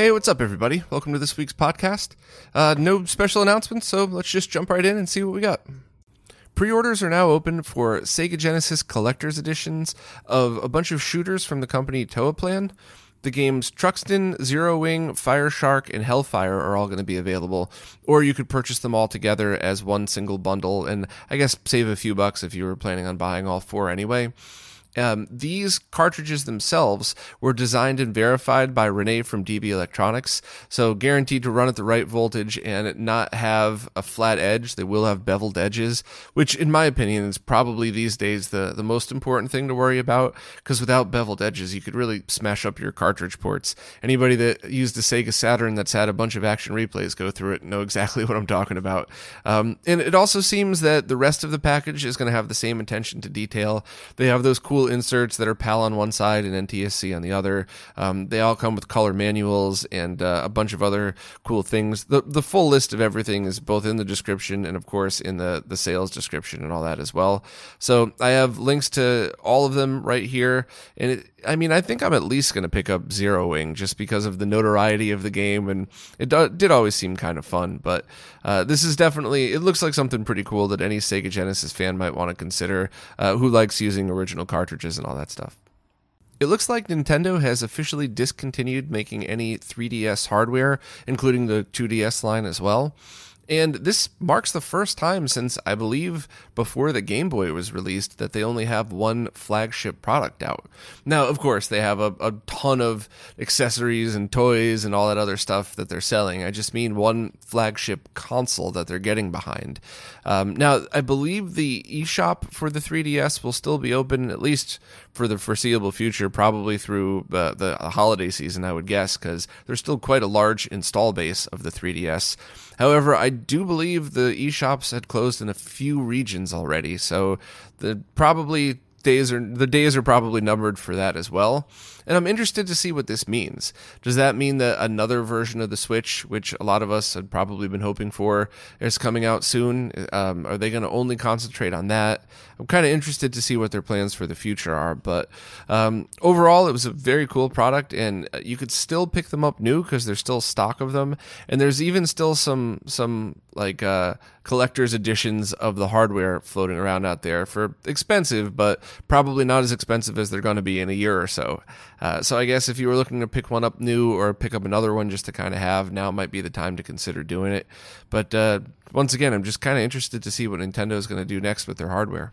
Hey, what's up, everybody? Welcome to this week's podcast. Uh, no special announcements, so let's just jump right in and see what we got. Pre orders are now open for Sega Genesis collector's editions of a bunch of shooters from the company Toaplan. The games Truxton, Zero Wing, Fire Shark, and Hellfire are all going to be available, or you could purchase them all together as one single bundle and I guess save a few bucks if you were planning on buying all four anyway. Um, these cartridges themselves were designed and verified by Renee from DB Electronics, so guaranteed to run at the right voltage and not have a flat edge. They will have beveled edges, which, in my opinion, is probably these days the, the most important thing to worry about because without beveled edges, you could really smash up your cartridge ports. Anybody that used a Sega Saturn that's had a bunch of action replays go through it know exactly what I'm talking about. Um, and it also seems that the rest of the package is going to have the same attention to detail. They have those cool inserts that are PAL on one side and NTSC on the other. Um, they all come with color manuals and uh, a bunch of other cool things. The the full list of everything is both in the description and of course in the the sales description and all that as well. So I have links to all of them right here, and it, I mean I think I'm at least going to pick up Zero Wing just because of the notoriety of the game, and it do, did always seem kind of fun. But uh, this is definitely it looks like something pretty cool that any Sega Genesis fan might want to consider uh, who likes using original cartridges and all that stuff. It looks like Nintendo has officially discontinued making any 3DS hardware, including the 2DS line as well. And this marks the first time since I believe before the Game Boy was released that they only have one flagship product out. Now, of course, they have a, a ton of accessories and toys and all that other stuff that they're selling. I just mean one flagship console that they're getting behind. Um, now, I believe the eShop for the 3DS will still be open at least for the foreseeable future, probably through uh, the holiday season, I would guess, because there's still quite a large install base of the 3DS. However, I do believe the eShops had closed in a few regions already, so the probably days are the days are probably numbered for that as well. And I'm interested to see what this means. Does that mean that another version of the Switch, which a lot of us had probably been hoping for, is coming out soon? Um, are they going to only concentrate on that? I'm kind of interested to see what their plans for the future are. But um, overall, it was a very cool product, and you could still pick them up new because there's still stock of them, and there's even still some some like uh, collector's editions of the hardware floating around out there for expensive, but probably not as expensive as they're going to be in a year or so. Uh, so I guess if you were looking to pick one up new or pick up another one just to kind of have, now might be the time to consider doing it. But uh, once again, I'm just kind of interested to see what Nintendo is going to do next with their hardware.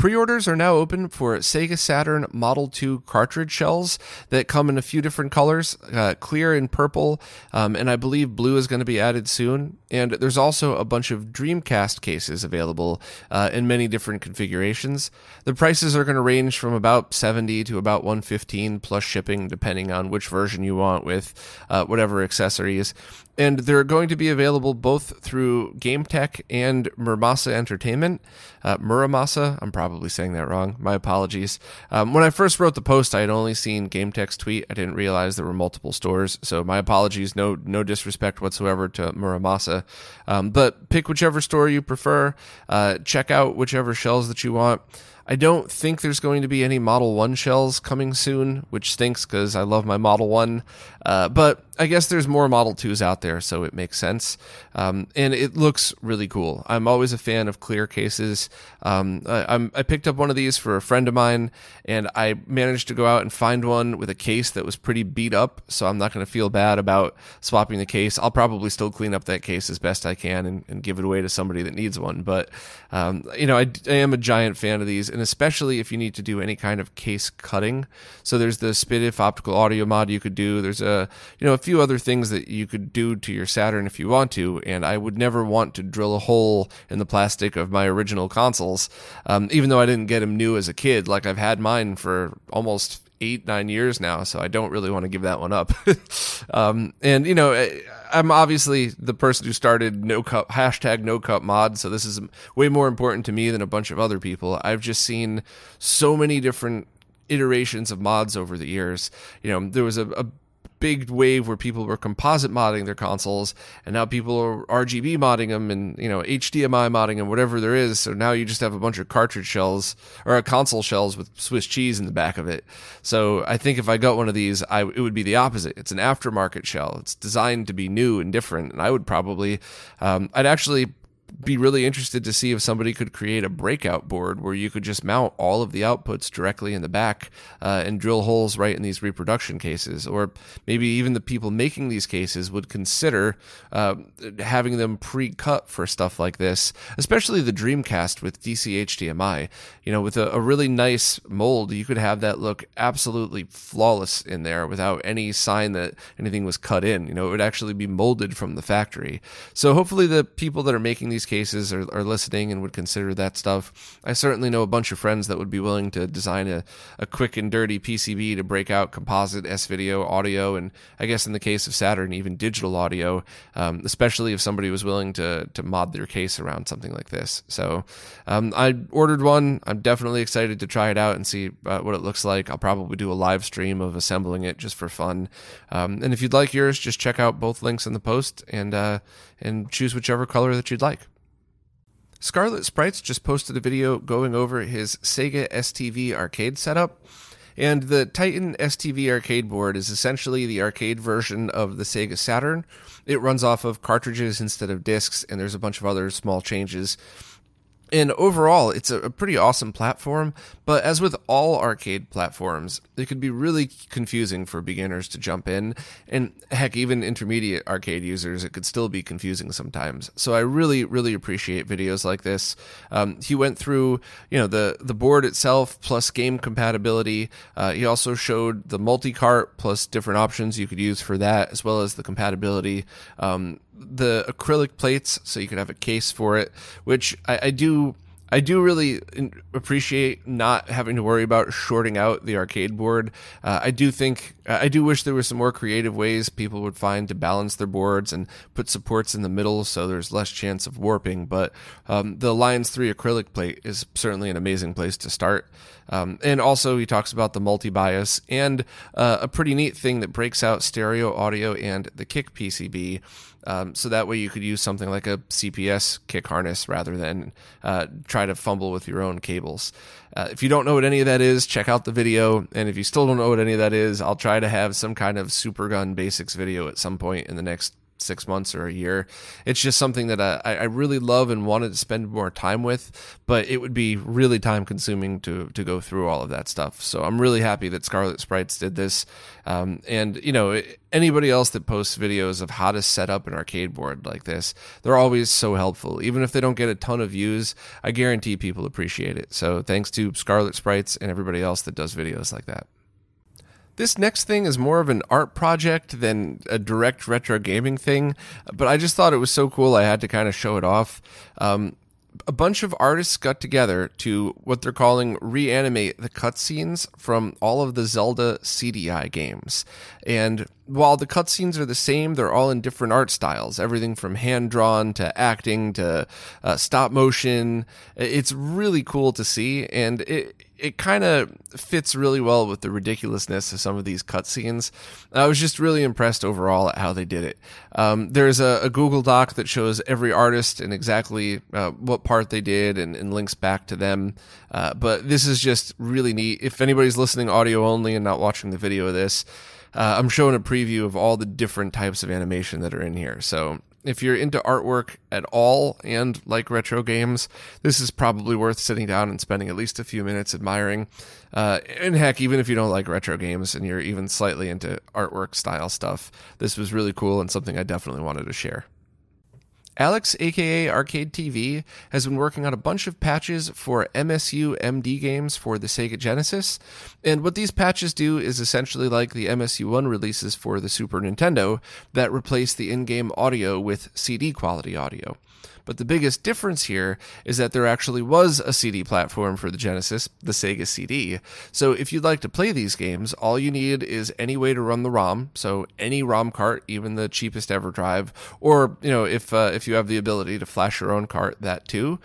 Pre orders are now open for Sega Saturn Model 2 cartridge shells that come in a few different colors uh, clear and purple, um, and I believe blue is going to be added soon. And there's also a bunch of Dreamcast cases available uh, in many different configurations. The prices are going to range from about 70 to about 115 plus shipping, depending on which version you want with uh, whatever accessories and they're going to be available both through GameTech and Muramasa Entertainment. Uh, Muramasa, I'm probably saying that wrong. My apologies. Um, when I first wrote the post, I had only seen GameTech's tweet. I didn't realize there were multiple stores, so my apologies. No, no disrespect whatsoever to Muramasa. Um, but pick whichever store you prefer. Uh, check out whichever shells that you want. I don't think there's going to be any Model 1 shells coming soon, which stinks because I love my Model 1. Uh, but I guess there's more Model 2s out there, so it makes sense. Um, and it looks really cool. I'm always a fan of clear cases. Um, I, I, picked up one of these for a friend of mine, and I managed to go out and find one with a case that was pretty beat up, so I'm not going to feel bad about swapping the case. I'll probably still clean up that case as best I can and, and give it away to somebody that needs one. But, um, you know, I, I am a giant fan of these. And and especially if you need to do any kind of case cutting. So there's the SPDIF optical audio mod you could do. There's a you know a few other things that you could do to your Saturn if you want to, and I would never want to drill a hole in the plastic of my original consoles, um, even though I didn't get them new as a kid. Like I've had mine for almost eight nine years now so i don't really want to give that one up um, and you know i'm obviously the person who started no cup hashtag no cup mod so this is way more important to me than a bunch of other people. I've just seen so many different iterations of mods over the years. You know there was a, a big wave where people were composite modding their consoles, and now people are RGB modding them and you know HDMI modding them, whatever there is. So now you just have a bunch of cartridge shells or a console shells with Swiss cheese in the back of it. So I think if I got one of these, I it would be the opposite. It's an aftermarket shell. It's designed to be new and different, and I would probably, um, I'd actually be really interested to see if somebody could create a breakout board where you could just mount all of the outputs directly in the back uh, and drill holes right in these reproduction cases. Or maybe even the people making these cases would consider uh, having them pre cut for stuff like this, especially the Dreamcast with DC HDMI. You know, with a, a really nice mold, you could have that look absolutely flawless in there without any sign that anything was cut in. You know, it would actually be molded from the factory. So hopefully, the people that are making these cases are, are listening and would consider that stuff. I certainly know a bunch of friends that would be willing to design a, a quick and dirty PCB to break out composite S video audio, and I guess in the case of Saturn, even digital audio, um, especially if somebody was willing to, to mod their case around something like this. So um, I ordered one. I'm definitely excited to try it out and see uh, what it looks like. I'll probably do a live stream of assembling it just for fun. Um, and if you'd like yours, just check out both links in the post and uh, and choose whichever color that you'd like. Scarlet Sprites just posted a video going over his Sega STV arcade setup. And the Titan STV arcade board is essentially the arcade version of the Sega Saturn. It runs off of cartridges instead of discs, and there's a bunch of other small changes and overall, it's a, pretty awesome platform, but as with all arcade platforms, it could be really confusing for beginners to jump in. And heck, even intermediate arcade users, it could still be confusing sometimes. So I really, really appreciate videos like this. Um, he went through, you know, the, the board itself plus game compatibility. Uh, he also showed the multi cart plus different options you could use for that, as well as the compatibility. Um, the acrylic plates so you could have a case for it, which I, I do I do really appreciate not having to worry about shorting out the arcade board. Uh, I do think I do wish there were some more creative ways people would find to balance their boards and put supports in the middle so there's less chance of warping. But um, the Lions 3 acrylic plate is certainly an amazing place to start. Um, and also, he talks about the multi BIOS and uh, a pretty neat thing that breaks out stereo audio and the kick PCB. Um, so that way you could use something like a CPS kick harness rather than uh, try to fumble with your own cables. Uh, if you don't know what any of that is, check out the video. And if you still don't know what any of that is, I'll try to have some kind of Super Gun basics video at some point in the next six months or a year. It's just something that I, I really love and wanted to spend more time with, but it would be really time consuming to to go through all of that stuff. So I'm really happy that Scarlet Sprites did this. Um, and you know, anybody else that posts videos of how to set up an arcade board like this, they're always so helpful. Even if they don't get a ton of views, I guarantee people appreciate it. So thanks to Scarlet Sprites and everybody else that does videos like that. This next thing is more of an art project than a direct retro gaming thing, but I just thought it was so cool I had to kind of show it off. Um, a bunch of artists got together to what they're calling reanimate the cutscenes from all of the Zelda CDI games. And while the cutscenes are the same, they're all in different art styles. Everything from hand drawn to acting to uh, stop motion. It's really cool to see, and it it kind of fits really well with the ridiculousness of some of these cutscenes. I was just really impressed overall at how they did it. Um, there's a, a, Google Doc that shows every artist and exactly uh, what part they did and, and, links back to them. Uh, but this is just really neat. If anybody's listening audio only and not watching the video of this, uh, I'm showing a preview of all the different types of animation that are in here. So if you're into artwork at all and like retro games, this is probably worth sitting down and spending at least a few minutes admiring. Uh, and heck, even if you don't like retro games and you're even slightly into artwork style stuff, this was really cool and something I definitely wanted to share. Alex, aka Arcade TV, has been working on a bunch of patches for MSU MD games for the Sega Genesis. And what these patches do is essentially like the MSU1 releases for the Super Nintendo that replace the in game audio with CD quality audio. But the biggest difference here is that there actually was a CD platform for the Genesis, the Sega CD. So if you'd like to play these games, all you need is any way to run the ROM, so any ROM cart, even the cheapest EverDrive, or you know if uh, if you have the ability to flash your own cart, that too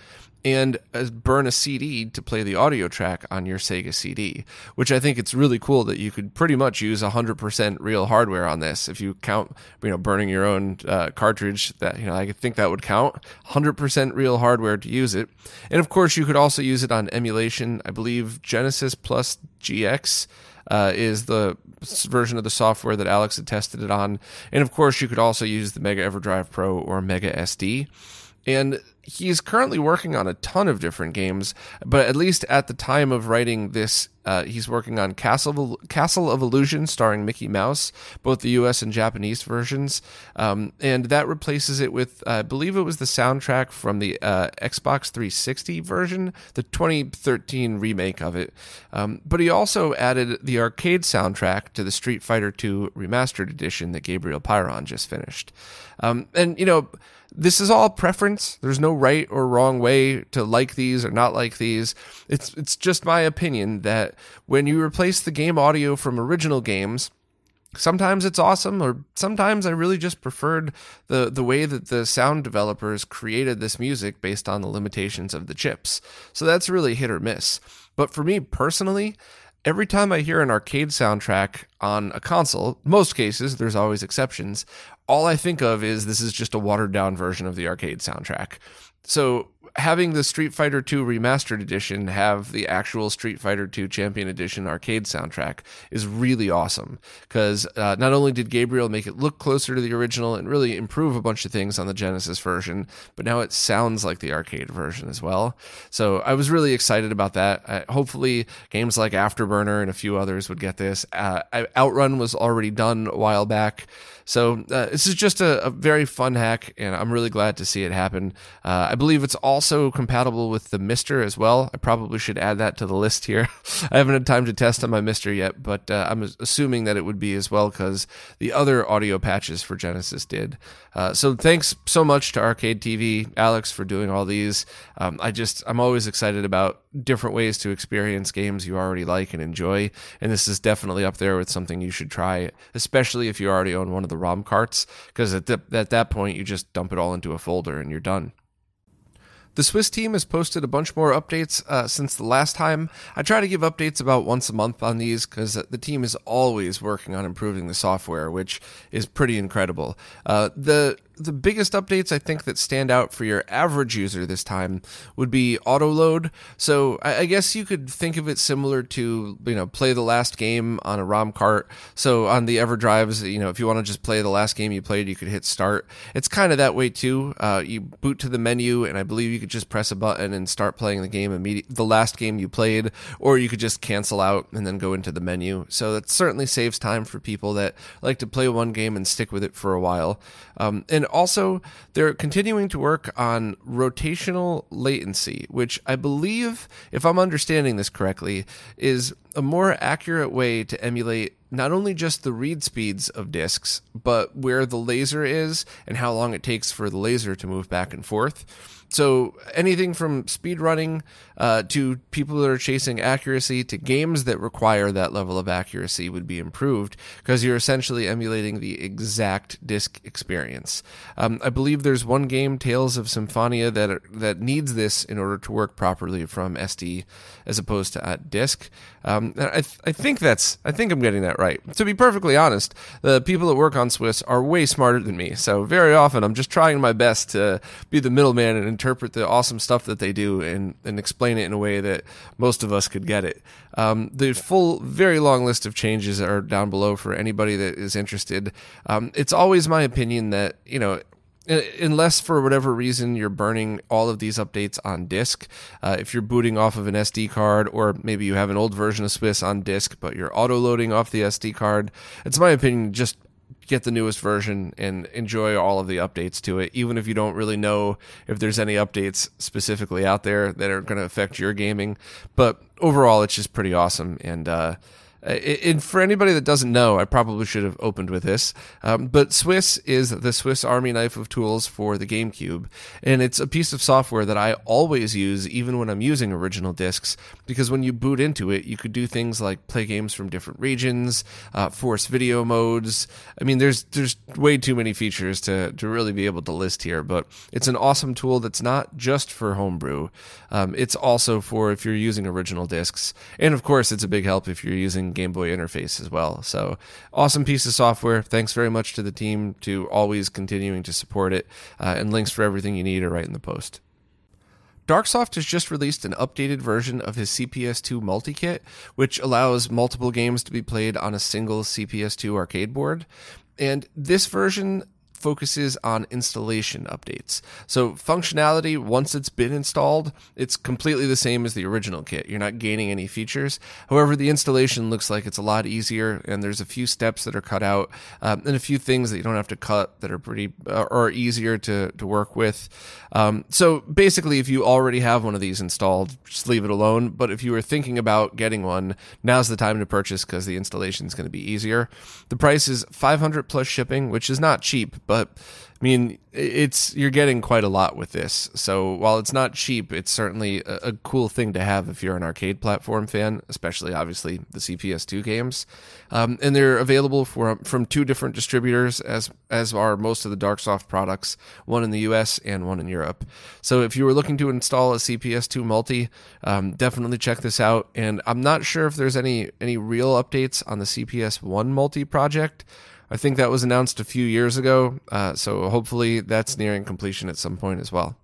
and uh, burn a CD to play the audio track on your Sega CD, which I think it's really cool that you could pretty much use 100% real hardware on this. If you count, you know, burning your own uh, cartridge, that you know, I think that would count 100% real hardware to use it. And of course, you could also use it on emulation. I believe Genesis Plus GX. Uh, is the version of the software that Alex had tested it on. And of course, you could also use the Mega EverDrive Pro or Mega SD. And he's currently working on a ton of different games, but at least at the time of writing this, uh, he's working on Castle of, Castle of Illusion starring Mickey Mouse, both the US and Japanese versions. Um, and that replaces it with, uh, I believe it was the soundtrack from the uh, Xbox 360 version, the 2013 remake of it. Um, but he also added the arcade soundtrack to the Street Fighter II Remastered Edition that Gabriel Pyron just finished. Um, and, you know, this is all preference. There's no right or wrong way to like these or not like these. It's it's just my opinion that when you replace the game audio from original games, sometimes it's awesome or sometimes I really just preferred the the way that the sound developers created this music based on the limitations of the chips. So that's really hit or miss. But for me personally, every time I hear an arcade soundtrack on a console, most cases, there's always exceptions, all I think of is this is just a watered down version of the arcade soundtrack. So having the Street Fighter II Remastered Edition have the actual Street Fighter II Champion Edition arcade soundtrack is really awesome because uh, not only did Gabriel make it look closer to the original and really improve a bunch of things on the Genesis version, but now it sounds like the arcade version as well. So I was really excited about that. Uh, hopefully, games like Afterburner and a few others would get this. Uh, Outrun was already done a while back. So uh, this is just a, a, very fun hack, and I'm really glad to see it happen. Uh, I believe it's also compatible with the MiSTer as well. I probably should add that to the list here. I haven't had time to test on my MiSTer yet, but uh, I'm assuming that it would be as well because the other audio patches for Genesis did. Uh, so thanks so much to Arcade TV, Alex, for doing all these. Um, I just I'm always excited about different ways to experience games you already like and enjoy, and this is definitely up there with something you should try, especially if you already own one of the ROM carts, because at, at that point you just dump it all into a folder and you're done. The Swiss team has posted a bunch more updates uh, since the last time. I try to give updates about once a month on these because the team is always working on improving the software, which is pretty incredible. Uh, the the biggest updates I think that stand out for your average user this time would be auto load. So I, guess you could think of it similar to you know play the last game on a ROM cart. So on the EverDrives, you know if you want to just play the last game you played, you could hit start. It's kind of that way too. Uh, you boot to the menu, and I believe you could just press a button and start playing the game immediately, the last game you played, or you could just cancel out and then go into the menu. So that certainly saves time for people that like to play one game and stick with it for a while. Um, and also, they're continuing to work on rotational latency, which I believe, if I'm understanding this correctly, is a more accurate way to emulate not only just the read speeds of disks, but where the laser is and how long it takes for the laser to move back and forth. So anything from speed running uh, to people that are chasing accuracy to games that require that level of accuracy would be improved because you're essentially emulating the exact disc experience. Um, I believe there's one game, Tales of Symphonia, that that needs this in order to work properly from SD as opposed to at disk. Um, I, th- I think that's I think I'm getting that right. To be perfectly honest, the people that work on Swiss are way smarter than me. So very often I'm just trying my best to be the middleman and interpret the awesome stuff that they do and, and explain it in a way that most of us could get it. Um, the full, very long list of changes are down below for anybody that is interested. Um, it's always my opinion that, you know, unless for whatever reason you're burning all of these updates on disk uh, if you're booting off of an sd card or maybe you have an old version of swiss on disk but you're auto loading off the sd card it's my opinion just get the newest version and enjoy all of the updates to it, even if you don't really know if there's any updates specifically out there that are going to affect your gaming. But overall, it's just pretty awesome. And, uh, and for anybody that doesn't know, I probably should have opened with this. Um, but Swiss is the Swiss Army knife of tools for the GameCube. And it's a piece of software that I always use, even when I'm using original discs, because when you boot into it, you could do things like play games from different regions, uh, force video modes. I mean, there's there's way too many features to, to really be able to list here, but it's an awesome tool that's not just for homebrew. Um, it's also for if you're using original discs. And of course, it's a big help if you're using Game Boy interface as well. So awesome piece of software. Thanks very much to the team to always continuing to support it. Uh, and links for everything you need are right in the post. Darksoft has just released an updated version of his CPS2 multi kit, which allows multiple games to be played on a single CPS2 arcade board. And this version focuses on installation updates. So, functionality, once it's been installed, it's completely the same as the original kit. You're not gaining any features. However, the installation looks like it's a lot easier, and there's a few steps that are cut out, um, and a few things that you don't have to cut that are pretty uh, or easier to, to work with. Um, so, basically, if you already have one of these installed, just leave it alone. But if you were thinking about getting one, now's the time to purchase because the installation is going to be easier. The price is 500 plus shipping, which is not cheap, but I mean, it's you're getting quite a lot with this. So while it's not cheap, it's certainly a, a, cool thing to have if you're an arcade platform fan, especially obviously the CPS2 games. Um, and they're available for from two different distributors, as as are most of the DarkSoft products, one in the U.S. and one in Europe. So if you were looking to install a CPS2 multi, um, definitely check this out. And I'm not sure if there's any any real updates on the CPS1 multi project. I think that was announced a few years ago, uh, so hopefully that's nearing completion at some point as well.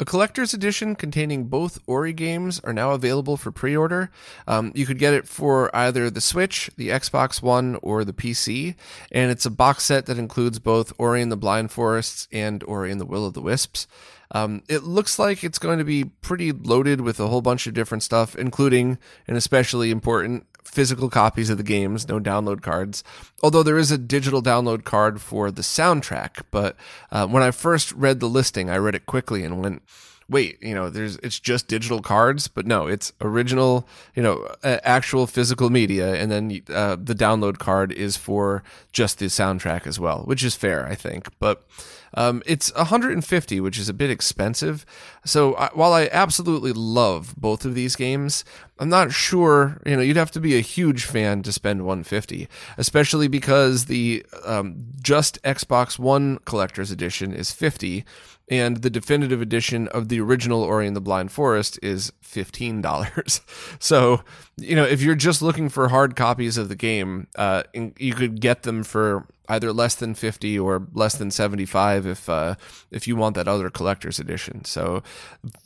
A collector's edition containing both Ori games are now available for pre order. Um, you could get it for either the Switch, the Xbox One, or the PC. And it's a box set that includes both Ori and the Blind Forests and Ori and the Will of the Wisps. Um, it looks like it's going to be pretty loaded with a whole bunch of different stuff, including, and especially important, physical copies of the games, no download cards. Although there is a digital download card for the soundtrack. But uh, when I first read the listing, I read it quickly and went, wait, you know, there's it's just digital cards, but no, it's original, you know, actual physical media, and then uh, the download card is for just the soundtrack as well, which is fair, I think. But um, it's 150, which is a bit expensive. So I, while I absolutely love both of these games, I'm not sure. You know, you'd have to be a huge fan to spend 150, especially because the um, just Xbox One collector's edition is 50, and the definitive edition of the original Ori and the Blind Forest is $15. so, you know, if you're just looking for hard copies of the game, uh, you could get them for either less than 50 or less than 75 if uh, if you want that other collector's edition. So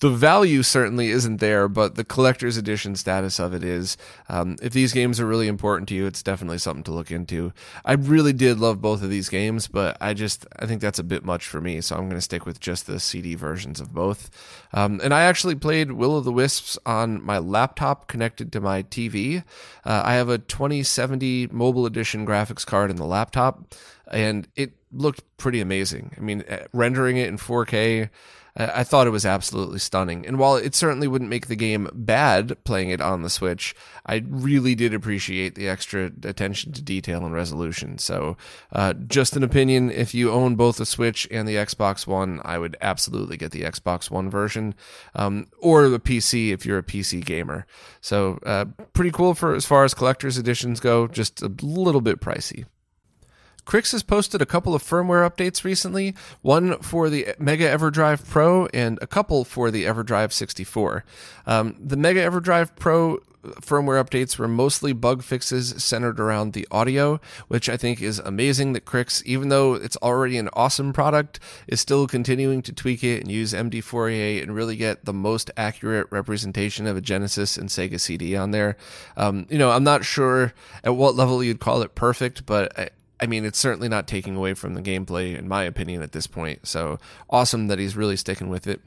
the value certainly isn't there, but the collector's edition status of it is. Um, if these games are really important to you, it's definitely something to look into. I really did love both of these games, but I just I think that's a bit much for me, so I'm going to stick with just the CD versions of both. Um, and I actually played Will of the Wisps on my laptop connected to my TV. Uh, I have a 2070 mobile edition graphics card in the laptop and it looked pretty amazing. I mean, uh, rendering it in 4K, I thought it was absolutely stunning. And while it certainly wouldn't make the game bad playing it on the Switch, I really did appreciate the extra attention to detail and resolution. So, uh, just an opinion if you own both the Switch and the Xbox One, I would absolutely get the Xbox One version, um, or the PC if you're a PC gamer. So, uh, pretty cool for as far as collector's editions go, just a little bit pricey. Krikzz has posted a couple of firmware updates recently, one for the Mega EverDrive Pro and a couple for the EverDrive 64. Um, the Mega EverDrive Pro firmware updates were mostly bug fixes centered around the audio, which I think is amazing that Krikzz, even though it's already an awesome product, is still continuing to tweak it and use MD4A and really get the most accurate representation of a Genesis and Sega CD on there. Um, you know, I'm not sure at what level you'd call it perfect, but I, I mean, it's certainly not taking away from the gameplay, in my opinion, at this point. So awesome that he's really sticking with it.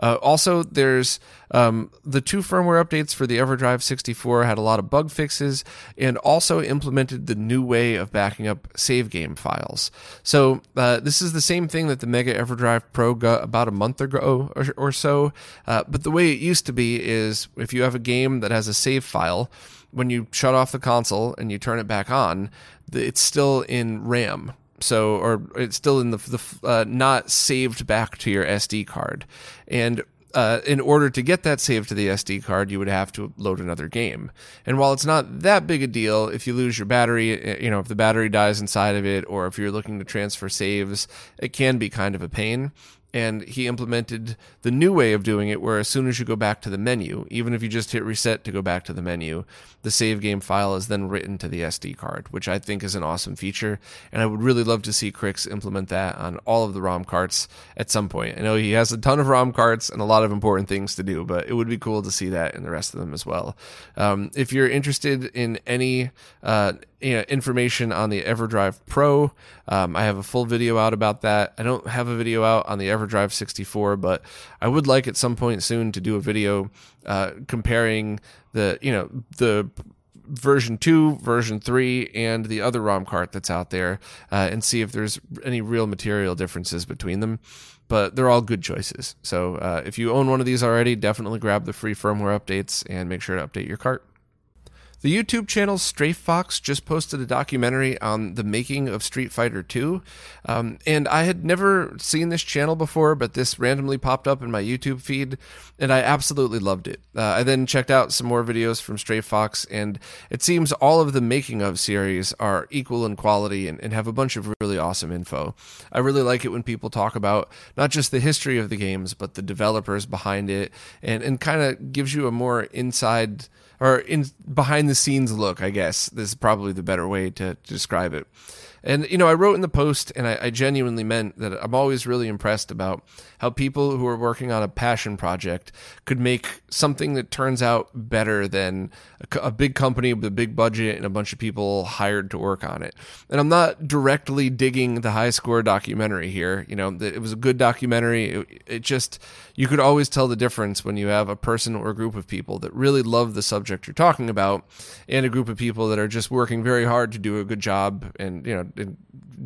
Uh, also, there's um, the two firmware updates for the EverDrive 64 had a lot of bug fixes and also implemented the new way of backing up save game files. So uh, this is the same thing that the Mega EverDrive Pro got about a month ago or, or so. Uh, but the way it used to be is if you have a game that has a save file, when you shut off the console and you turn it back on, it's still in RAM. So or it's still in the, the uh, not saved back to your SD card, and uh, in order to get that saved to the SD card, you would have to load another game. And while it's not that big a deal, if you lose your battery, eh, you know, if the battery dies inside of it, or if you're looking to transfer saves, it can be kind of a pain and he implemented the new way of doing it where as soon as you go back to the menu even if you just hit reset to go back to the menu the save game file is then written to the sd card which i think is an awesome feature. And i would really love to see Krikzz implement that on all of the rom carts at some point. I know he has a ton of rom carts and a lot of important things to do but it would be cool to see that in the rest of them as well. Um, if you're interested in any uh, you know, information on the EverDrive Pro. Um, I have a full video out about that. I don't have a video out on the EverDrive 64, but I would like at some point soon to do a video uh, comparing the you know the version 2 version 3 and the other rom cart that's out there uh, and see if there's any real material differences between them but they're all good choices so uh, if you own one of these already definitely grab the free firmware updates and make sure to update your cart the YouTube channel Strafe Fox just posted a documentary on the making of Street Fighter II. Um, and I had never seen this channel before, but this randomly popped up in my YouTube feed, and I absolutely loved it. Uh, I then checked out some more videos from Strafe Fox, and it seems all of the making of series are equal in quality and, and have a bunch of really awesome info. I really like it when people talk about not just the history of the games, but the developers behind it, and, and kind of gives you a more inside or in behind the scenes look, I guess. This is probably the better way to, to describe it. And, you know, I wrote in the post, and I, I, genuinely meant that I'm always really impressed about how people who are working on a passion project could make something that turns out better than a, a big company with a big budget and a bunch of people hired to work on it. And I'm not directly digging the high score documentary here. You know, it was a good documentary. It, it just, you could always tell the difference when you have a person or a group of people that really love the subject you're talking about and a group of people that are just working very hard to do a good job and, you know, and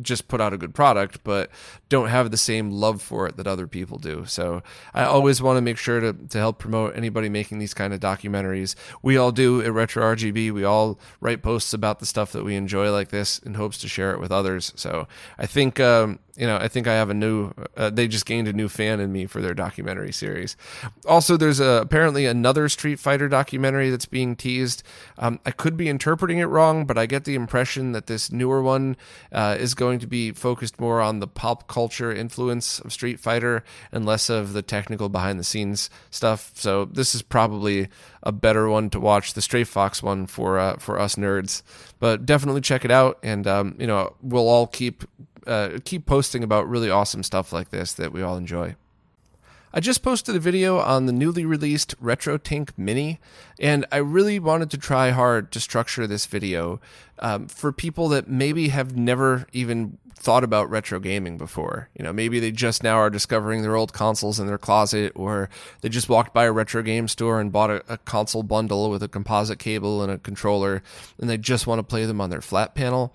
just put out a good product, but don't have the same love for it that other people do. So I always want to make sure to, to help promote anybody making these kind of documentaries. We all do at Retro RGB. We all write posts about the stuff that we enjoy like this in hopes to share it with others. So I think um, you know, I think I have a new. Uh, they just gained a new fan in me for their documentary series. Also, there's a, apparently another Street Fighter documentary that's being teased. Um, I could be interpreting it wrong, but I get the impression that this newer one uh, is going to be focused more on the pop culture influence of Street Fighter and less of the technical behind the scenes stuff. So this is probably a better one to watch, the Strafe Fox one for uh, for us nerds. But definitely check it out, and um, you know we'll all keep uh, keep posting about really awesome stuff like this that we all enjoy. I just posted a video on the newly released RetroTink Mini, and I really wanted to try hard to structure this video um, for people that maybe have never even thought about retro gaming before. You know, maybe they just now are discovering their old consoles in their closet, or they just walked by a retro game store and bought a, a console bundle with a composite cable and a controller, and they just want to play them on their flat panel.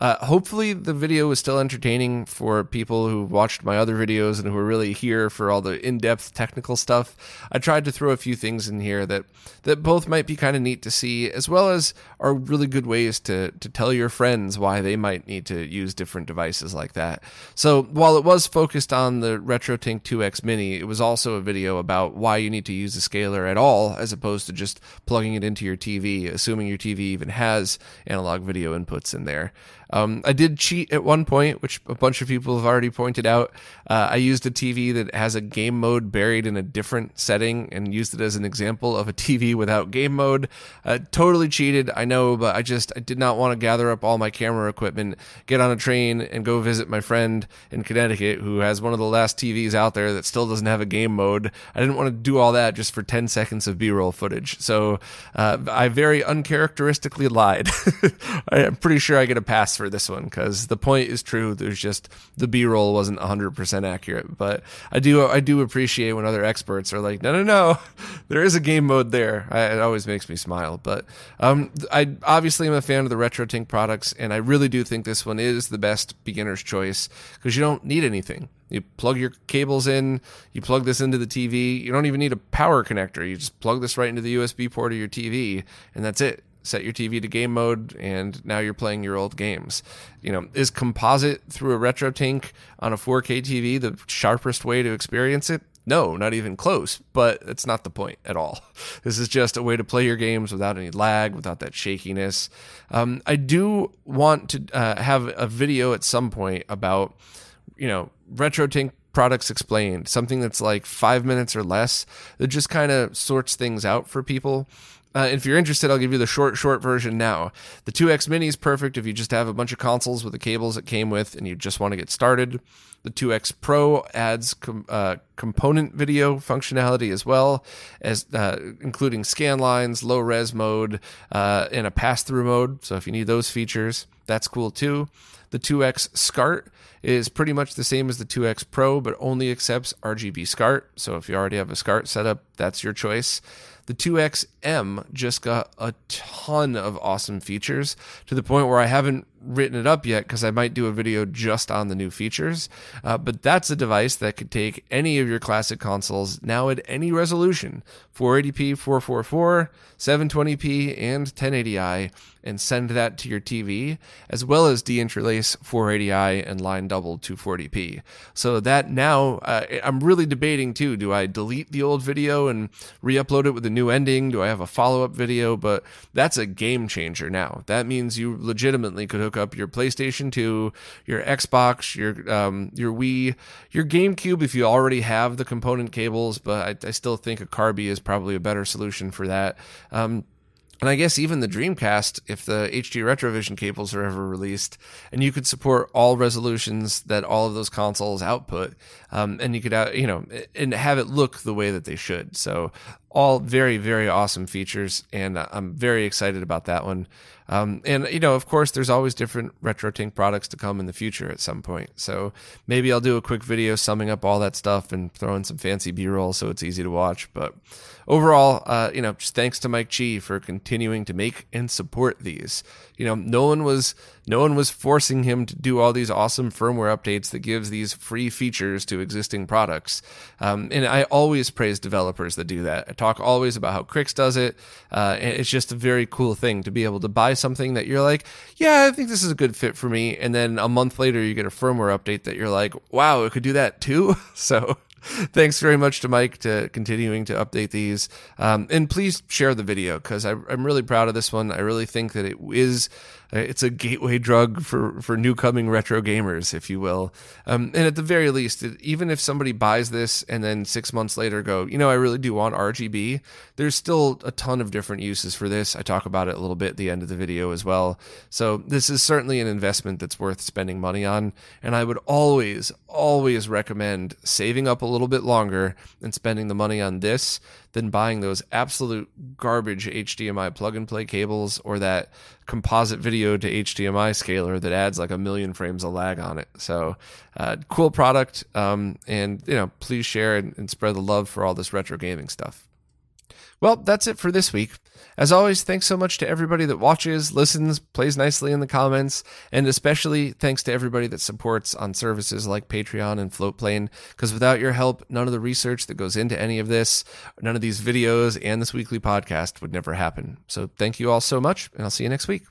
Uh, hopefully, the video is still entertaining for people who watched my other videos and who are really here for all the in-depth technical stuff. I tried to throw a few things in here that that both might be kind of neat to see, as well as are really good ways to to tell your friends why they might need to use different devices like that. So while it was focused on the RetroTink 2X Mini, it was also a video about why you need to use a scaler at all, as opposed to just plugging it into your TV, assuming your TV even has analog video inputs in there. Um, I did cheat at one point, which a bunch of people have already pointed out. Uh, I used a TV that has a game mode buried in a different setting and used it as an example of a TV without game mode. Uh, totally cheated, I know, but I just I did not want to gather up all my camera equipment, get on a train, and go visit my friend in Connecticut who has one of the last TVs out there that still doesn't have a game mode. I didn't want to do all that just for 10 seconds of B roll footage. So uh, I very uncharacteristically lied. I'm pretty sure I get a pass for this one because the point is true. There's just the B roll wasn't 100% accurate, but I do I do appreciate when other experts are like, no, no, no, there is a game mode there. I, it always makes me smile. But um, I obviously am a fan of the RetroTink products, and I really do think this one is the best beginner's choice because you don't need anything. You plug your cables in, you plug this into the TV. You don't even need a power connector. You just plug this right into the USB port of your TV, and that's it set your TV to game mode, and now you're playing your old games. You know, is composite through a RetroTink on a 4K TV the sharpest way to experience it? No, not even close, but it's not the point at all. This is just a way to play your games without any lag, without that shakiness. Um, I do want to uh, have a video at some point about, you know, RetroTink products explained, something that's like five minutes or less that just kind of sorts things out for people. Uh, if you're interested, I'll give you the short, short version now. The 2X Mini is perfect if you just have a bunch of consoles with the cables it came with and you just want to get started. The 2X Pro adds com- uh, component video functionality as well, as uh, including scan lines, low res mode, uh, and a pass through mode. So if you need those features, that's cool too. The 2X SCART is pretty much the same as the 2X Pro, but only accepts RGB SCART. So if you already have a SCART setup, that's your choice. The 2XM just got a ton of awesome features to the point where I haven't written it up yet because I might do a video just on the new features. Uh, but that's a device that could take any of your classic consoles now at any resolution 480p, 444, 720p, and 1080i and send that to your TV, as well as deinterlace 480i and line double 240p. So that now uh, I'm really debating too. Do I delete the old video and re upload it with a new ending? Do I have a follow up video? But that's a game changer now. That means you legitimately could hook up your PlayStation 2, your Xbox, your um, your Wii, your GameCube if you already have the component cables. But I, I still think a Carby is probably a better solution for that. Um, and I guess even the Dreamcast, if the HD Retrovision cables are ever released, and you could support all resolutions that all of those consoles output, um, and you could, uh, you know, and have it look the way that they should. So all very, very awesome features, and I'm very excited about that one. Um, and you know, of course, there's always different RetroTink products to come in the future at some point. So maybe I'll do a quick video summing up all that stuff and throw in some fancy B-roll so it's easy to watch. But overall, uh, you know, just thanks to Mike Chi for continuing to make and support these. You know, no one was no one was forcing him to do all these awesome firmware updates that gives these free features to existing products. Um, and I always praise developers that do that. I talk always about how Krikzz does it. Uh, it's just a very cool thing to be able to buy something that you're like, yeah, I think this is a good fit for me. And then a month later, you get a firmware update that you're like, wow, it could do that too. so thanks very much to Mike to continuing to update these. Um, and please share the video because I'm really proud of this one. I really think that it is it's a gateway drug for for new coming retro gamers, if you will. Um, and at the very least, even if somebody buys this and then six months later go, you know, I really do want RGB, there's still a ton of different uses for this. I talk about it a little bit at the end of the video as well. So this is certainly an investment that's worth spending money on. And I would always, always recommend saving up a little bit longer and spending the money on this than buying those absolute garbage HDMI plug and play cables or that composite video to HDMI scaler that adds like a million frames of lag on it. So, uh, cool product. Um, and, you know, please share and, and spread the love for all this retro gaming stuff. Well, that's it for this week. As always, thanks so much to everybody that watches, listens, plays nicely in the comments, and especially thanks to everybody that supports on services like Patreon and Floatplane, because without your help, none of the research that goes into any of this, none of these videos, and this weekly podcast would never happen. So thank you all so much, and I'll see you next week.